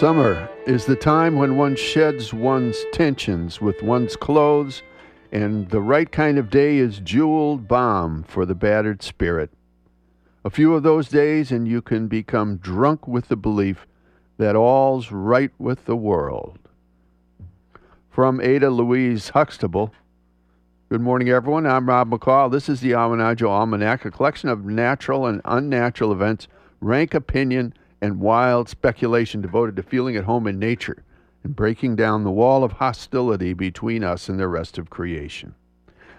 Summer is the time when one sheds one's tensions with one's clothes, and the right kind of day is jeweled balm for the battered spirit. A few of those days, and you can become drunk with the belief that all's right with the world. From Ada Louise Huxtable. Good morning, everyone. I'm Rob McCall. This is the Awanadjo Almanac, a collection of natural and unnatural events, rank opinion, and wild speculation devoted to feeling at home in nature and breaking down the wall of hostility between us and the rest of creation.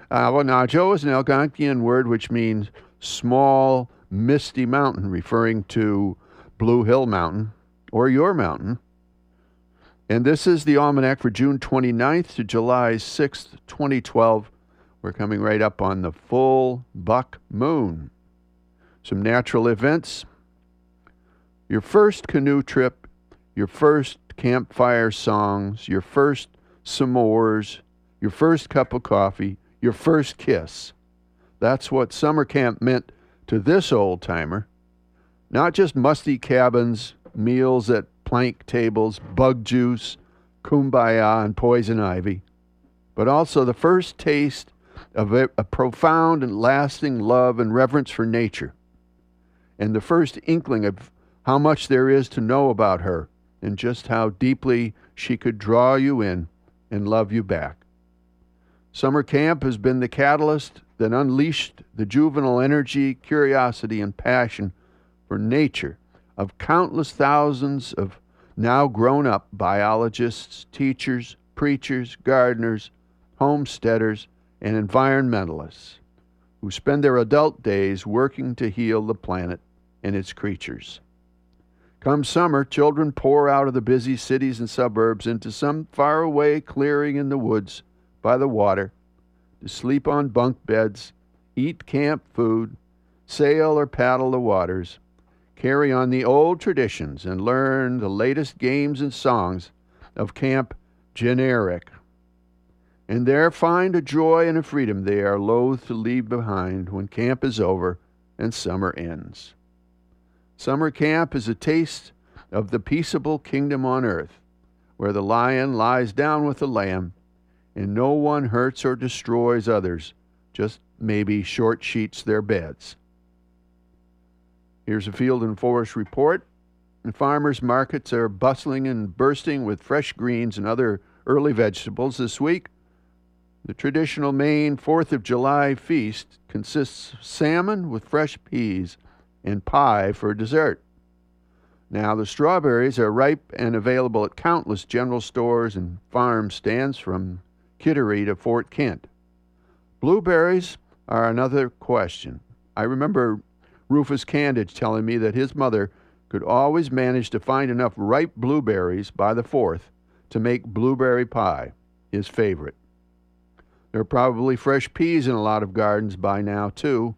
Awanadjo is an Algonquian word which means small, misty mountain, referring to Blue Hill Mountain or your mountain. And this is the almanac for June 29th to July 6th, 2012. We're coming right up on the full buck moon. Some natural events. Your first canoe trip, your first campfire songs, your first s'mores, your first cup of coffee, your first kiss. That's what summer camp meant to this old timer. Not just musty cabins, meals at plank tables, bug juice, kumbaya, and poison ivy, but also the first taste of a, a, profound and lasting love and reverence for nature, and the first inkling of how much there is to know about her and just how deeply she could draw you in and love you back. Summer camp has been the catalyst that unleashed the juvenile energy, curiosity, and passion for nature of countless thousands of now grown up biologists, teachers, preachers, gardeners, homesteaders, and environmentalists who spend their adult days working to heal the planet and its creatures. Come summer, children pour out of the busy cities and suburbs into some faraway clearing in the woods by the water to sleep on bunk beds, eat camp food, sail or paddle the waters, carry on the old traditions, and learn the latest games and songs of Camp Generic. And there find a joy and a freedom they are loath to leave behind when camp is over and summer ends. Summer camp is a taste of the peaceable kingdom on earth, where the lion lies down with the lamb, and no one hurts or destroys others, just maybe short sheets their beds. Here's a field and forest report. The farmers' markets are bustling and bursting with fresh greens and other early vegetables this week. The traditional Maine 4th of July feast consists of salmon with fresh peas and pie for dessert. Now, the strawberries are ripe and available at countless general stores and farm stands from Kittery to Fort Kent. Blueberries are another question. I remember Rufus Candage telling me that his mother could always manage to find enough ripe blueberries by the 4th to make blueberry pie, his favorite. There are probably fresh peas in a lot of gardens by now, too.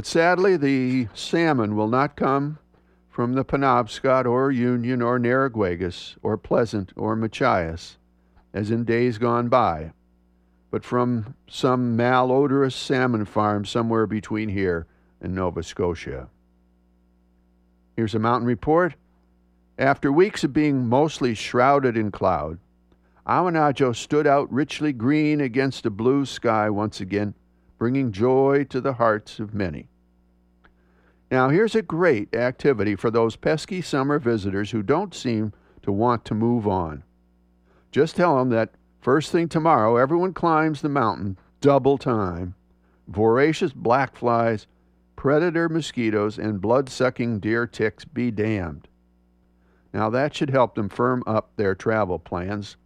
But sadly, the salmon will not come from the Penobscot or Union or Narraguagus or Pleasant or Machias, as in days gone by, but from some malodorous salmon farm somewhere between here and Nova Scotia. Here's a mountain report. After weeks of being mostly shrouded in cloud, Awanadjo stood out richly green against a blue sky once again bringing joy to the hearts of many. Now, here's a great activity for those pesky summer visitors who don't seem to want to move on. Just tell them that first thing tomorrow, everyone climbs the mountain double time. Voracious black flies, predator mosquitoes, and blood sucking deer ticks be damned. Now, that should help them firm up their travel plans.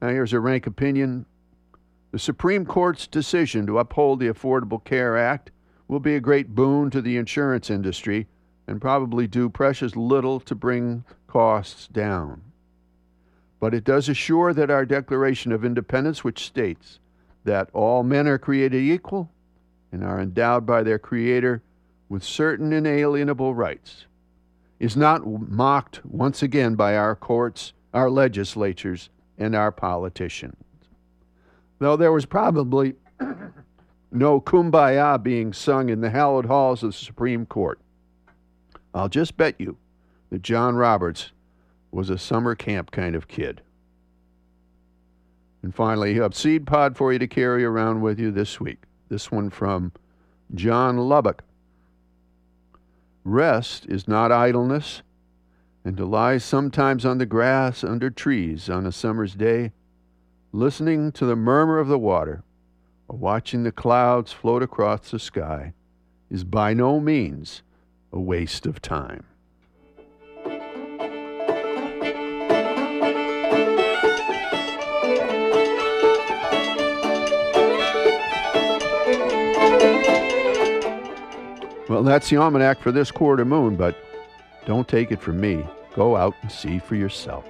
Now, here's a rank opinion the Supreme Court's decision to uphold the Affordable Care Act will be a great boon to the insurance industry and probably do precious little to bring costs down. But it does assure that our Declaration of Independence, which states that all men are created equal and are endowed by their Creator with certain inalienable rights, is not mocked once again by our courts, our legislatures, and our politicians though there was probably no kumbaya being sung in the hallowed halls of the Supreme Court. I'll just bet you that John Roberts was a summer camp kind of kid. And finally, a seed pod for you to carry around with you this week. This one from John Lubbock. Rest is not idleness, and to lie sometimes on the grass under trees on a summer's day, listening to the murmur of the water, watching the clouds float across the sky, is by no means a waste of time. Well, that's the almanac for this quarter moon, but don't take it from me. Go out and see for yourself.